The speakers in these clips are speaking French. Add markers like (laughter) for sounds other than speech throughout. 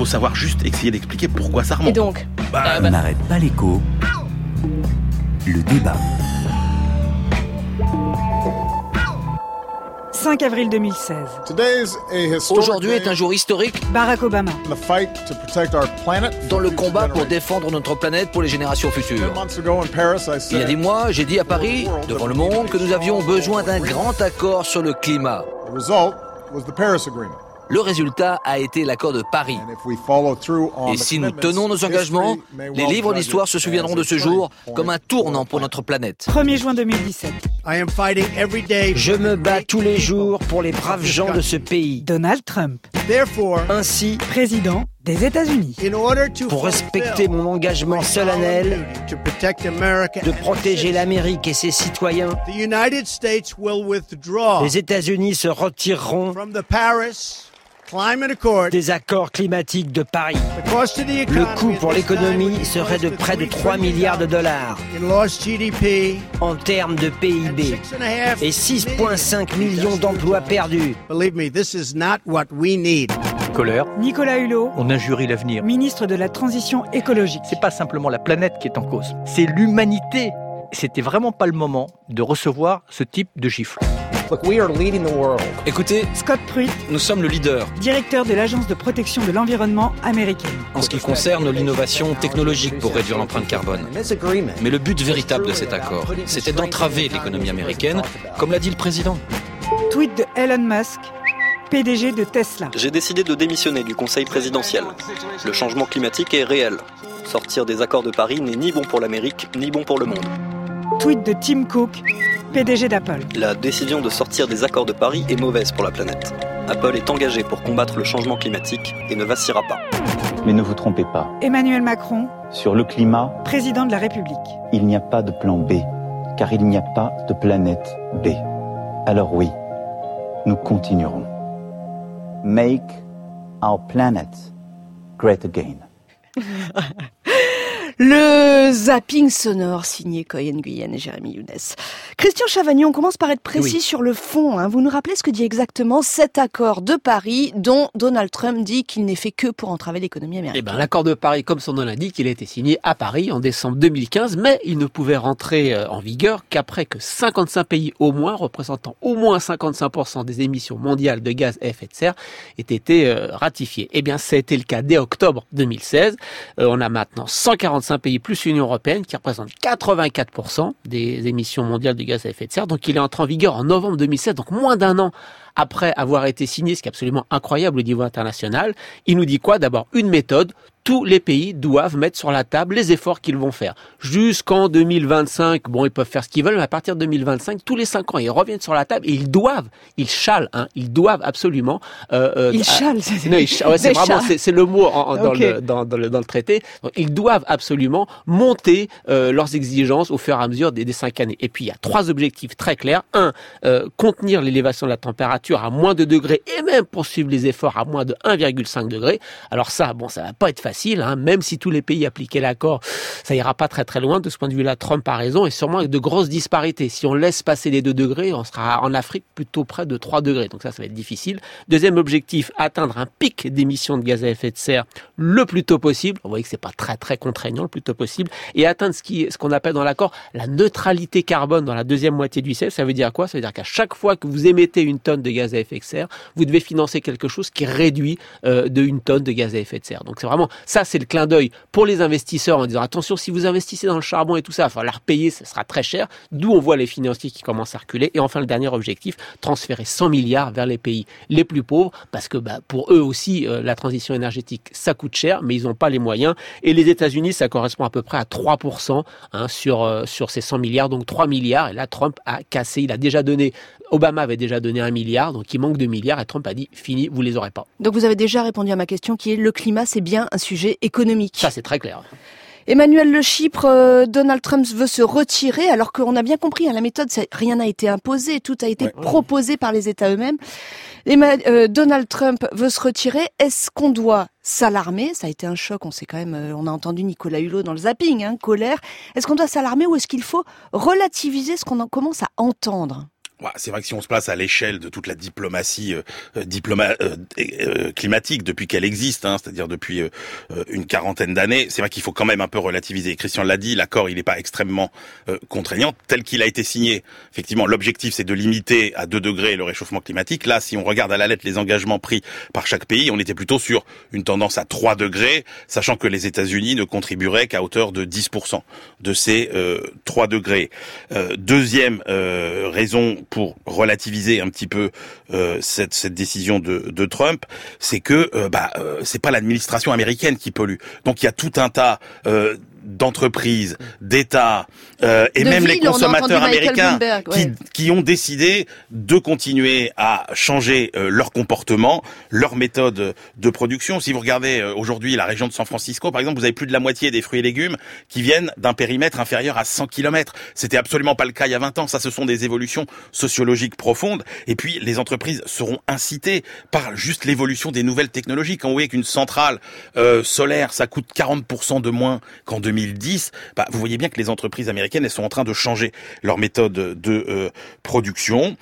faut savoir juste essayer d'expliquer pourquoi ça remonte. Et donc Bah, On n'arrête pas l'écho. Le débat. 5 avril 2016. Aujourd'hui est un jour historique Barack Obama. dans le combat pour défendre notre planète pour les générations futures. Il y a des mois, j'ai dit à Paris, devant le monde, que nous avions besoin d'un grand accord sur le climat. Le résultat a été l'accord de Paris. Et si nous tenons nos engagements, les livres d'histoire se souviendront de ce jour comme un tournant pour notre planète. 1er juin 2017. Je me bats tous les jours pour les braves gens de ce pays. Donald Trump, Ainsi, président des États-Unis. pour respecter mon engagement solennel de protéger l'Amérique et ses citoyens, les États-Unis se retireront des accords climatiques de Paris. Le coût pour l'économie serait de près de 3 milliards de dollars en termes de PIB et 6,5 millions d'emplois perdus. Colère, Nicolas Hulot, on injurie l'avenir. ministre de la Transition écologique. C'est pas simplement la planète qui est en cause, c'est l'humanité. C'était vraiment pas le moment de recevoir ce type de gifle. Écoutez, Scott Pruitt, nous sommes le leader directeur de l'Agence de protection de l'environnement américaine. en ce qui concerne l'innovation technologique pour réduire l'empreinte carbone. Mais le but véritable de cet accord, c'était d'entraver l'économie américaine, comme l'a dit le président. Tweet de Elon Musk, PDG de Tesla. J'ai décidé de démissionner du Conseil présidentiel. Le changement climatique est réel. Sortir des accords de Paris n'est ni bon pour l'Amérique, ni bon pour le monde. Tweet de Tim Cook, PDG d'Apple. La décision de sortir des accords de Paris est mauvaise pour la planète. Apple est engagé pour combattre le changement climatique et ne vacillera pas. Mais ne vous trompez pas, Emmanuel Macron, sur le climat, président de la République. il n'y a pas de plan B, car il n'y a pas de planète B. Alors oui, nous continuerons. Make our planet great again. (laughs) Le zapping sonore signé Cohen Guyenne et Jérémy Younes. Christian Chavagnon, on commence par être précis Oui. sur le fond. hein. Vous nous rappelez ce que dit exactement cet accord de Paris dont Donald Trump dit qu'il n'est fait que pour entraver l'économie Eh américaine. ben, l'accord de Paris, comme son nom l'indique, il a été signé à Paris en décembre 2015, mais il ne pouvait rentrer euh, en vigueur qu'après que 55 pays au moins, représentant au moins 55% des émissions mondiales de gaz à effet de serre, aient été euh, ratifiés. Eh bien, ça a été le cas dès octobre 2016. Euh, on a maintenant 145 pays plus l'Union européenne qui représentent 84% des émissions mondiales de gaz à effet de serre. Donc, il est entré en vigueur en novembre 2016, donc moins d'un an après avoir été signé, ce qui est absolument incroyable au niveau international. Il nous dit quoi? D'abord, une méthode. Tous les pays doivent mettre sur la table les efforts qu'ils vont faire. Jusqu'en 2025, bon, ils peuvent faire ce qu'ils veulent, mais à partir de 2025, tous les cinq ans, ils reviennent sur la table et ils doivent, ils chalent, hein, ils doivent absolument. Euh, euh, c'est (laughs) ils cha- ouais, c'est Des vraiment, c'est le mot en- en- dans, le, dans, dans le, dans le traité. Donc, ils doivent absolument monter euh, leurs exigences au fur et à mesure des, des cinq années. Et puis il y a trois objectifs très clairs. Un, euh, contenir l'élévation de la température à moins de degrés et même poursuivre les efforts à moins de 1,5 degré. Alors ça, bon, ça va pas être facile, hein, même si tous les pays appliquaient l'accord, ça ira pas très très loin. De ce point de vue-là, Trump a raison et sûrement avec de grosses disparités. Si on laisse passer les 2 degrés, on sera en Afrique plutôt près de 3 degrés. Donc ça, ça va être difficile. Deuxième objectif, atteindre un pic d'émissions de gaz à effet de serre le plus tôt possible. Vous voyez que c'est pas très très contraignant, le plus tôt possible. Et atteindre ce qui, ce qu'on appelle dans l'accord la neutralité carbone dans la deuxième moitié du siècle. Ça veut dire quoi? Ça veut dire qu'à chaque fois que vous émettez une tonne de gaz à effet de serre, vous devez financer quelque chose qui réduit euh, de une tonne de gaz à effet de serre. Donc c'est vraiment ça, c'est le clin d'œil pour les investisseurs en disant attention, si vous investissez dans le charbon et tout ça, il va falloir payer, ça sera très cher. D'où on voit les financiers qui commencent à reculer. Et enfin, le dernier objectif, transférer 100 milliards vers les pays les plus pauvres, parce que bah, pour eux aussi, euh, la transition énergétique, ça coûte cher, mais ils n'ont pas les moyens. Et les États-Unis, ça correspond à peu près à 3% hein, sur, euh, sur ces 100 milliards, donc 3 milliards. Et là, Trump a cassé, il a déjà donné, Obama avait déjà donné un milliard, donc il manque de milliards, et Trump a dit, fini, vous les aurez pas. Donc vous avez déjà répondu à ma question qui est le climat, c'est bien un sujet économique. Ça, c'est très clair. Emmanuel Le Chypre, euh, Donald Trump veut se retirer alors qu'on a bien compris, hein, la méthode, rien n'a été imposé, tout a été proposé par les États eux-mêmes. Euh, Donald Trump veut se retirer. Est-ce qu'on doit s'alarmer? Ça a été un choc, on sait quand même, euh, on a entendu Nicolas Hulot dans le zapping, hein, colère. Est-ce qu'on doit s'alarmer ou est-ce qu'il faut relativiser ce qu'on en commence à entendre? C'est vrai que si on se place à l'échelle de toute la diplomatie euh, euh, euh, climatique depuis qu'elle existe, hein, c'est-à-dire depuis une quarantaine d'années, c'est vrai qu'il faut quand même un peu relativiser. Christian l'a dit, l'accord il n'est pas extrêmement contraignant tel qu'il a été signé. Effectivement, l'objectif c'est de limiter à 2 degrés le réchauffement climatique. Là, si on regarde à la lettre les engagements pris par chaque pays, on était plutôt sur une tendance à 3 degrés, sachant que les États-Unis ne contribueraient qu'à hauteur de 10% de ces 3 degrés. deuxième raison pour relativiser un petit peu euh, cette, décision de, Trump, c'est que euh, bah euh, c'est pas l'administration américaine qui pollue. Donc il y a tout un tas d'entreprises, d'États euh, et même les consommateurs américains qui, qui, ont décidé de continuer à changer euh, leur comportement, leur méthode de production. Si vous regardez euh, aujourd'hui la région de San Francisco, par exemple, vous avez plus de la moitié des fruits et légumes qui viennent d'un périmètre inférieur à 100 km. C'était absolument pas le cas il y a 20 ans. Ça, ce sont des évolutions sociologiques profondes. Et puis, les entreprises seront incitées par juste l'évolution des nouvelles technologies. Quand vous voyez qu'une centrale euh, solaire, ça coûte 40% de moins qu'en 2010, bah, vous voyez bien que les entreprises américaines, sont en train de changer leur méthode de euh, production.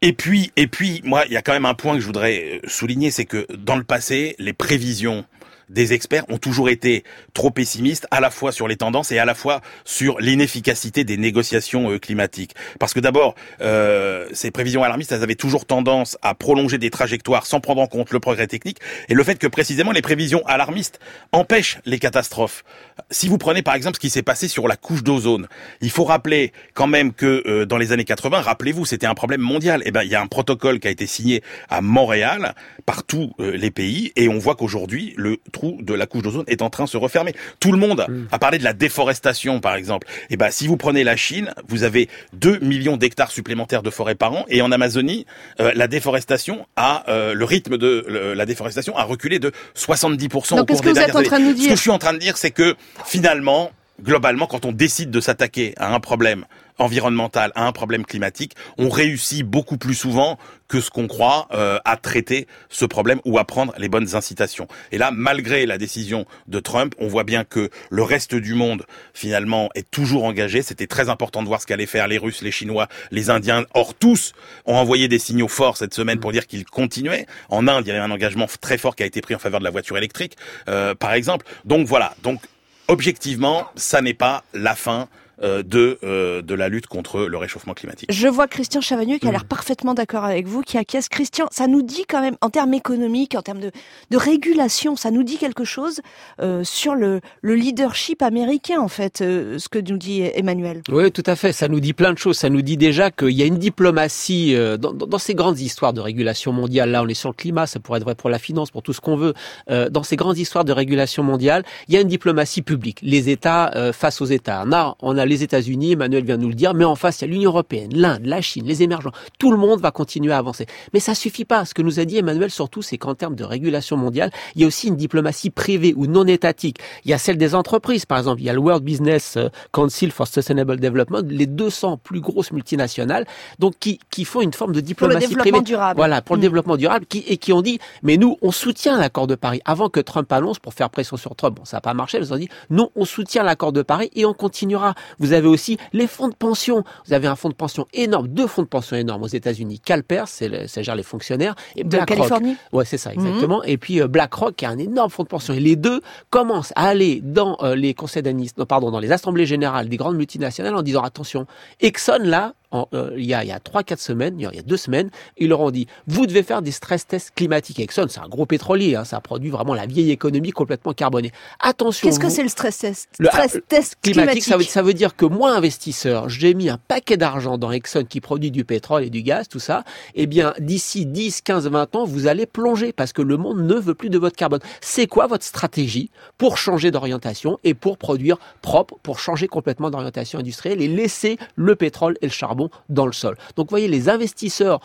Et puis, et puis, moi, il y a quand même un point que je voudrais euh, souligner, c'est que dans le passé, les prévisions des experts ont toujours été trop pessimistes, à la fois sur les tendances et à la fois sur l'inefficacité des négociations euh, climatiques. Parce que d'abord, euh, ces prévisions alarmistes, elles avaient toujours tendance à prolonger des trajectoires sans prendre en compte le progrès technique et le fait que précisément les prévisions alarmistes empêchent les catastrophes. Si vous prenez par exemple ce qui s'est passé sur la couche d'ozone, il faut rappeler quand même que euh, dans les années 80, rappelez-vous, c'était un problème mondial. Et eh ben, il y a un protocole qui a été signé à Montréal par tous les pays et on voit qu'aujourd'hui le trou de la couche d'ozone est en train de se refermer. Tout le monde mm. a parlé de la déforestation, par exemple. Et eh ben, si vous prenez la Chine, vous avez 2 millions d'hectares supplémentaires de forêt par an, et en Amazonie, euh, la déforestation a euh, le rythme de la déforestation a reculé de 70% au cours des dernières années. Ce que je suis en train de dire, c'est que finalement, globalement, quand on décide de s'attaquer à un problème environnemental, à un problème climatique, on réussit beaucoup plus souvent que ce qu'on croit euh, à traiter ce problème ou à prendre les bonnes incitations. Et là, malgré la décision de Trump, on voit bien que le reste du monde, finalement, est toujours engagé. C'était très important de voir ce qu'allaient faire les Russes, les Chinois, les Indiens. Or, tous ont envoyé des signaux forts cette semaine pour dire qu'ils continuaient. En Inde, il y avait un engagement très fort qui a été pris en faveur de la voiture électrique, euh, par exemple. Donc voilà. Donc objectivement, ça n'est pas la fin de, euh, de la lutte contre le réchauffement climatique. Je vois Christian Chavagneux qui a l'air mm. parfaitement d'accord avec vous, qui acquiesce. Christian, ça nous dit quand même, en termes économiques, en termes de, de régulation, ça nous dit quelque chose euh, sur le, le leadership américain, en fait, ce que nous dit Emmanuel. Oui, tout à fait. Ça nous dit plein de choses. Ça nous dit déjà qu'il y a une diplomatie dans, dans, ces grandes histoires de régulation mondiale. Là, on est sur le climat, ça pourrait être vrai pour la finance, pour tout ce qu'on veut. dans ces grandes histoires de régulation mondiale, il y a une diplomatie publique. Les États face aux États. On on a les États-Unis, Emmanuel vient nous le dire, mais en face, il y a l'Union européenne, l'Inde, la Chine, les émergents. Tout le monde va continuer à avancer. Mais ça suffit pas. Ce que nous a dit Emmanuel surtout, c'est qu'en termes de régulation mondiale, il y a aussi une diplomatie privée ou non étatique. Il y a celle des entreprises, par exemple. Il y a le World Business euh, Council for Sustainable Development, les 200 plus grosses multinationales, donc qui, qui font une forme de diplomatie pour le développement durable. Voilà, pour le mm. développement durable, qui, et qui ont dit, mais nous, on soutient l'accord de Paris. Avant que Trump annonce, pour faire pression sur Trump, bon, ça n'a pas marché, ils ont dit, non, on soutient l'accord de Paris et on continuera. Vous avez aussi les fonds de pension. Vous avez un fonds de pension énorme, deux fonds de pension énormes aux États-Unis. Calper, c'est ça gère les fonctionnaires, et BlackRock. Californie. Ouais, c'est ça exactement. Mhm. Et puis euh, BlackRock qui a un énorme fonds de pension. Et les deux commencent à aller dans euh, les conseils d'administration, pardon, dans les assemblées générales des grandes multinationales en disant attention, Exxon là, euh, il y a, il y a 3-4 semaines, il y a 2 semaines, ils leur ont dit, vous devez faire des stress tests climatiques. Exxon, c'est un gros pétrolier, hein, ça produit vraiment la vieille économie complètement carbonée. Attention. Qu'est-ce que c'est le stress test? Le stress test climatique, Ça, veut, ça veut dire que moi, investisseur, j'ai mis un paquet d'argent dans Exxon qui produit du pétrole et du gaz, tout ça. Eh bien, d'ici 10, 15, 20 ans, vous allez plonger parce que le monde ne veut plus de votre carbone. C'est quoi votre stratégie pour changer d'orientation et pour produire propre, pour changer complètement d'orientation industrielle et laisser le pétrole et le charbon dans le sol. Donc vous voyez, les investisseurs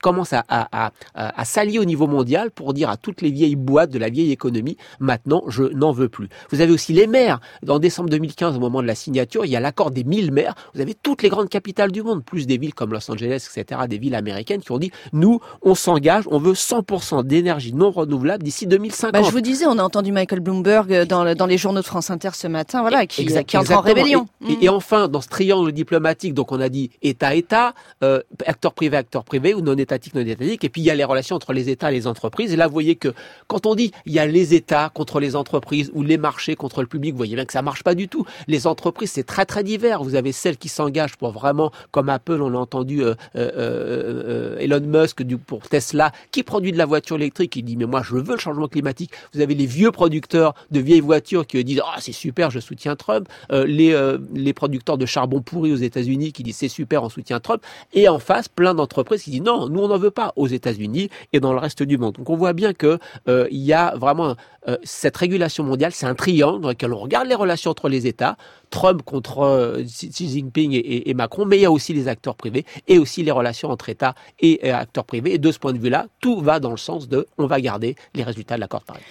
commencent à, à, s'allier au niveau mondial pour dire à toutes les vieilles boîtes de la vieille économie, maintenant je n'en veux plus. Vous avez aussi les maires. En décembre 2015, au moment de la signature, il y a l'accord des 1000 maires. Vous avez toutes les grandes capitales du monde, plus des villes comme Los Angeles, etc., des villes américaines qui ont dit, nous, on s'engage, on veut 100% d'énergie non renouvelable d'ici 2050. Bah, je vous disais, on a entendu Michael Bloomberg euh, dans, dans les journaux de France Inter ce matin, voilà, qui, qui entre en rébellion. Et, et, enfin, dans ce triangle diplomatique, donc on a dit État-État, euh, acteur privé, acteur privé, ou non étatique, non étatique. Et puis il y a les relations entre les États et les entreprises. Et là, vous voyez que quand on dit il y a les États contre les entreprises ou les marchés contre le public, vous voyez bien que ça marche pas du tout. Les entreprises, c'est très très divers. Vous avez celles qui s'engagent pour vraiment, comme Apple, on a entendu euh, euh, Elon Musk pour Tesla, qui produit de la voiture électrique, il dit mais moi je veux le changement climatique. Vous avez les vieux producteurs de vieilles voitures qui disent ah c'est super, je soutiens Trump. les les producteurs de charbon pourri aux États-Unis qui disent c'est super, on soutient Trump. Et en face, plein d'entreprises qui disent non, nous on n'en veut pas aux États-Unis et dans le reste du monde. Donc on voit bien que il y a vraiment cette régulation mondiale, c'est un triangle dans lequel on regarde les relations entre les États, Trump contre Xi Jinping et, Macron, mais il y a aussi les acteurs privés et aussi les relations entre États et acteurs privés. Et de ce point de vue-là, tout va dans le sens de on va garder les résultats de l'accord de Paris.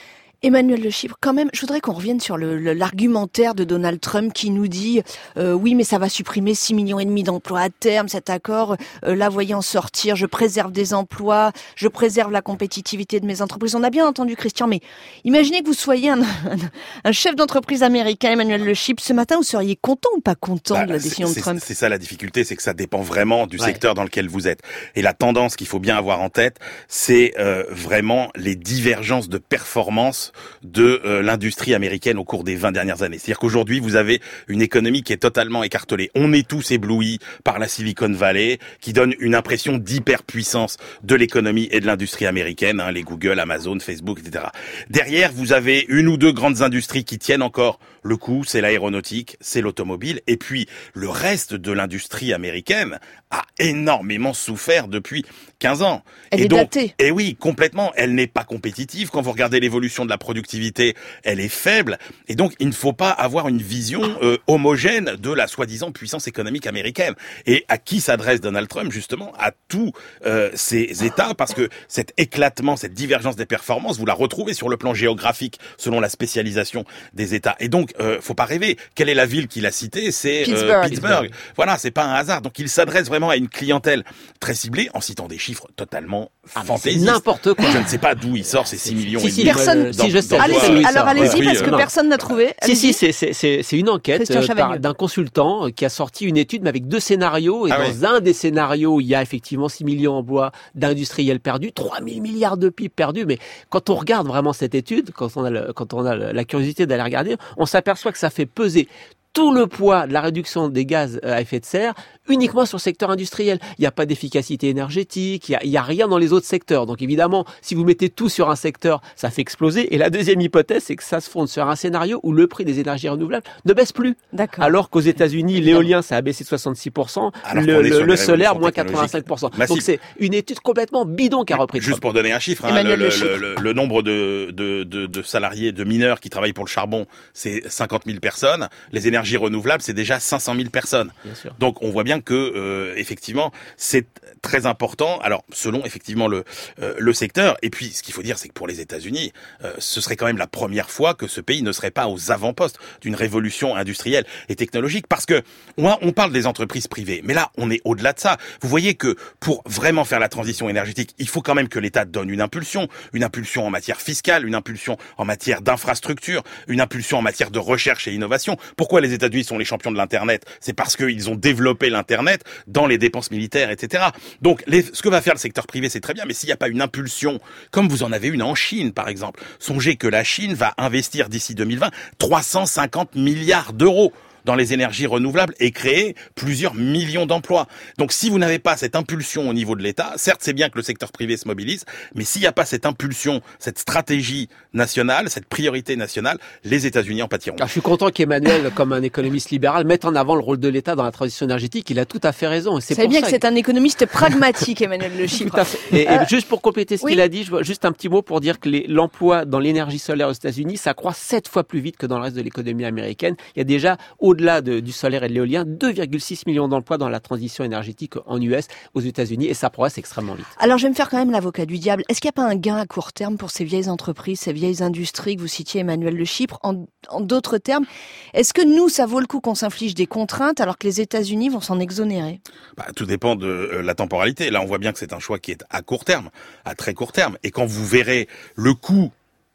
Emmanuel Le quand même, je voudrais qu'on revienne sur l'argumentaire de Donald Trump qui nous dit euh, oui, mais ça va supprimer 6 millions et demi d'emplois à terme, cet accord. Euh, là, voyant sortir, je préserve des emplois, je préserve la compétitivité de mes entreprises. On a bien entendu Christian, mais imaginez que vous soyez un, (laughs) un, chef d'entreprise américain, Emmanuel Le ce matin, vous seriez content ou pas content bah, de la décision de Trump C'est ça la difficulté, c'est que ça dépend vraiment du secteur dans lequel vous êtes. Et la tendance qu'il faut bien avoir en tête, c'est euh, vraiment les divergences de performance de euh, l'industrie américaine au cours des 20 dernières années. C'est-à-dire qu'aujourd'hui, vous avez une économie qui est totalement écartelée. On est tous éblouis par la Silicon Valley, qui donne une impression d'hyperpuissance de l'économie et de l'industrie américaine, hein, les Google, Amazon, Facebook, etc. Derrière, vous avez une ou deux grandes industries qui tiennent encore le coup, c'est l'aéronautique, c'est l'automobile, et puis le reste de l'industrie américaine a énormément souffert depuis 15 ans. Elle et est donc, datée. Et oui, complètement. Elle n'est pas compétitive. Quand vous regardez l'évolution de la productivité, elle est faible. Et donc, il ne faut pas avoir une vision euh, homogène de la soi-disant puissance économique américaine. Et à qui s'adresse Donald Trump Justement, à tous euh, ces États, parce que cet éclatement, cette divergence des performances, vous la retrouvez sur le plan géographique, selon la spécialisation des États. Et donc, euh, faut pas rêver. Quelle est la ville qu'il a citée? C'est Pittsburgh. euh, Pittsburgh. Voilà, c'est pas un hasard. Donc, il s'adresse vraiment à une clientèle très ciblée en citant des chiffres totalement Ah, fantaisistes. n'importe quoi. Je ne sais pas d'où il sort ces 6 millions Si. Personne- si, je sais. il Alors allez-y parce que personne n'a trouvé. Si, si, c'est- c'est c'est- c'est une enquête euh, d'un consultant euh, qui a sorti une étude, mais avec deux scénarios. Et Ah dans un des scénarios, il y a effectivement 6 millions d'emplois d'industriels perdus, 3 000 milliards de PIB perdus. Mais quand on regarde vraiment cette étude, quand on a, le- quand on a la curiosité d'aller regarder, on s'aperçoit que ça fait peser tout le poids de la réduction des gaz à effet de serre uniquement sur le secteur industriel. Il n'y a pas d'efficacité énergétique, il n'y a, il y a rien dans les autres secteurs. Donc évidemment, si vous mettez tout sur un secteur, ça fait exploser. Et la deuxième hypothèse, c'est que ça se fonde sur un scénario où le prix des énergies renouvelables ne baisse plus. D'accord. Alors qu'aux États-Unis, l'éolien, ça a baissé de 66%, Alors le, solaire, moins révolutions 85%. Massive. Donc c'est une étude complètement bidon qu'a repris Juste Trump. pour donner un chiffre, hein, Emmanuel, le, le le- chiffre. le- le nombre de, de, de, de salariés, de mineurs qui travaillent pour le charbon, c'est 50 000 personnes. Les énergies renouvelables, c'est déjà 500 000 personnes. Donc on voit bien que euh, effectivement c'est très important. Alors selon effectivement le euh, le secteur. Et puis ce qu'il faut dire, c'est que pour les États-Unis, euh, ce serait quand même la première fois que ce pays ne serait pas aux avant-postes d'une révolution industrielle et technologique. Parce que on, on parle des entreprises privées, mais là on est au-delà de ça. Vous voyez que pour vraiment faire la transition énergétique, il faut quand même que l'État donne une impulsion, une impulsion en matière fiscale, une impulsion en matière d'infrastructure, une impulsion en matière de recherche et innovation. Pourquoi les États-Unis sont les champions de l'internet C'est parce qu'ils ont développé l'internet dans les dépenses militaires, etc. Donc, ce que va faire le secteur privé, c'est très bien, mais s'il n'y a pas une impulsion, comme vous en avez une en Chine, par exemple, songez que la Chine va investir d'ici 2020 350 milliards d'euros dans les énergies renouvelables et créer plusieurs millions d'emplois. Donc si vous n'avez pas cette impulsion au niveau de l'État, certes c'est bien que le secteur privé se mobilise, mais s'il n'y a pas cette impulsion, cette stratégie nationale, cette priorité nationale, les États-Unis en pâtiront. Alors, je suis content qu'Emmanuel, (coughs) comme un économiste libéral, mette en avant le rôle de l'État dans la transition énergétique. Il a tout à fait raison. C'est bien ça que c'est un économiste pragmatique, Emmanuel Le (laughs) Tout Chiffre. à fait. Et, et Euh, juste pour compléter ce oui. qu'il a dit, je vois juste un petit mot pour dire que l'emploi dans l'énergie solaire aux États-Unis, ça croît sept fois plus vite que dans le reste de l'économie américaine. Il y a déjà, au-delà de- du solaire et de l'éolien, 2,6 millions d'emplois dans la transition énergétique en US, aux États-Unis, et ça progresse extrêmement vite. Alors, je vais me faire quand même l'avocat du diable. Est-ce qu'il n'y a pas un gain à court terme pour ces vieilles entreprises, ces vieilles industries que vous citiez, Emmanuel Le Chypre? En, en d'autres termes, est-ce que nous, ça vaut le coup qu'on s'inflige des contraintes alors que les États-Unis vont s'en exonérer? Bah, tout dépend de euh, la temporalité. Là, on voit bien que c'est un choix qui est à court terme, à très court terme. Et quand vous verrez le coût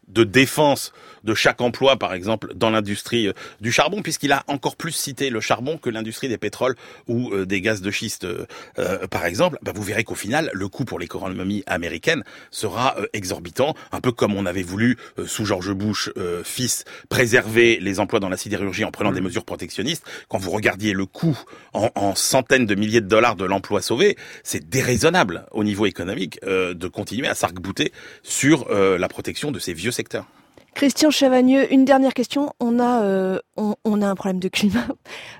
de défense de chaque emploi, par exemple, dans l'industrie euh, du charbon, puisqu'il a encore plus cité le charbon que l'industrie des pétroles ou euh, des gaz de schiste, euh, par exemple, bah, vous verrez qu'au final, le coût pour l'économie américaine sera exorbitant, un peu comme on avait voulu, sous George Bush, fils, préserver les emplois dans la sidérurgie en prenant des mmh. mesures protectionnistes. Quand vous regardiez le coût en, en centaines de milliers de dollars de l'emploi sauvé, c'est déraisonnable au niveau économique de continuer à s'arc-bouter sur la protection de ces vieux secteurs. Christian Chavagneux, une dernière question. On a, euh, on, a un problème de climat.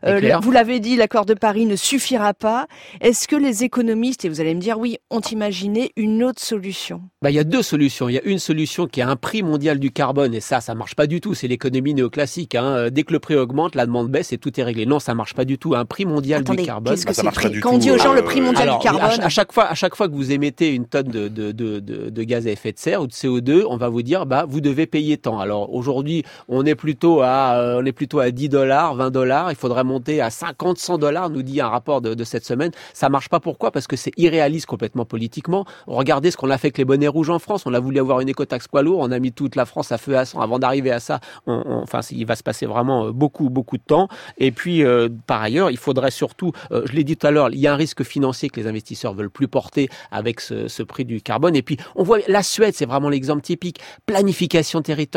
Euh, vous l'avez dit, l'accord de Paris ne suffira pas. Est-ce que les économistes, et vous allez me dire oui, ont imaginé une autre solution? Bah, Il y a deux solutions. Il y a une solution qui est un prix mondial du carbone, et ça, ça marche pas du tout. C'est l'économie néoclassique. Hein. Euh, dès que le prix augmente, la demande baisse et tout est réglé. Non, ça marche pas du tout. Un prix mondial du carbone. Qu'est-ce que bah, c'est Quand on dit aux gens le prix mondial du carbone à, chaque fois, à chaque fois que vous émettez une tonne de, de, de, de, gaz à effet de serre ou de CO2, on va vous dire bah vous devez payer Alors aujourd'hui on est plutôt à, euh, on est plutôt à 10 dollars, 20 dollars. Il faudrait monter à 50, 100 dollars, nous dit un rapport de, de cette semaine. Ça marche pas. Pourquoi? Parce que c'est irréaliste complètement politiquement. Regardez ce qu'on a fait avec les bonnets rouges en France. On a voulu avoir une écotaxe poids lourd. On a mis toute la France à feu à sang. Avant d'arriver à ça, on, enfin, il va se passer vraiment euh, beaucoup, beaucoup de temps. Et puis, euh, par ailleurs, il faudrait surtout, je l'ai dit tout à l'heure, il y a un risque financier que les investisseurs veulent plus porter avec ce, ce prix du carbone. Et puis, on voit la Suède, c'est vraiment l'exemple typique. Planification territoriale,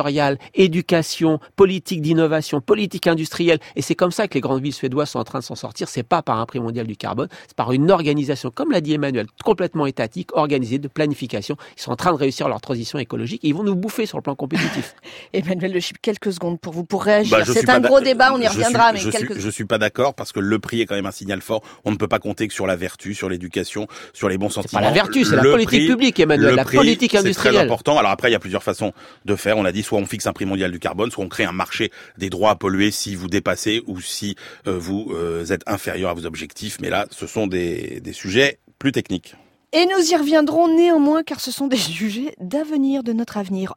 éducation, politique d'innovation, politique industrielle. Et c'est comme ça que les grandes villes suédoises sont en train de s'en sortir. C'est pas par un prix mondial du carbone, c'est par une organisation, comme l'a dit Emmanuel, complètement étatique, organisée de planification. Ils sont en train de réussir leur transition écologique et ils vont nous bouffer sur le plan compétitif. (laughs) Emmanuel Le Chip, quelques secondes pour vous pour réagir. Bah, c'est un gros débat, on y reviendra. je, mais suis, suis pas d'accord parce que le prix est quand même un signal fort. On ne peut pas compter que sur la vertu, sur l'éducation, sur les bons sentiments. Pas la vertu, c'est la politique publique, Emmanuel, la politique industrielle. C'est très important. Alors après, il y a plusieurs façons de faire. On a dit soit on fixe un prix mondial du carbone, soit on crée un marché des droits à polluer si vous dépassez ou si euh, vous euh, êtes inférieur à vos objectifs. Mais là, ce sont des, des sujets plus techniques. Et nous y reviendrons néanmoins car ce sont des (laughs) sujets d'avenir de notre avenir.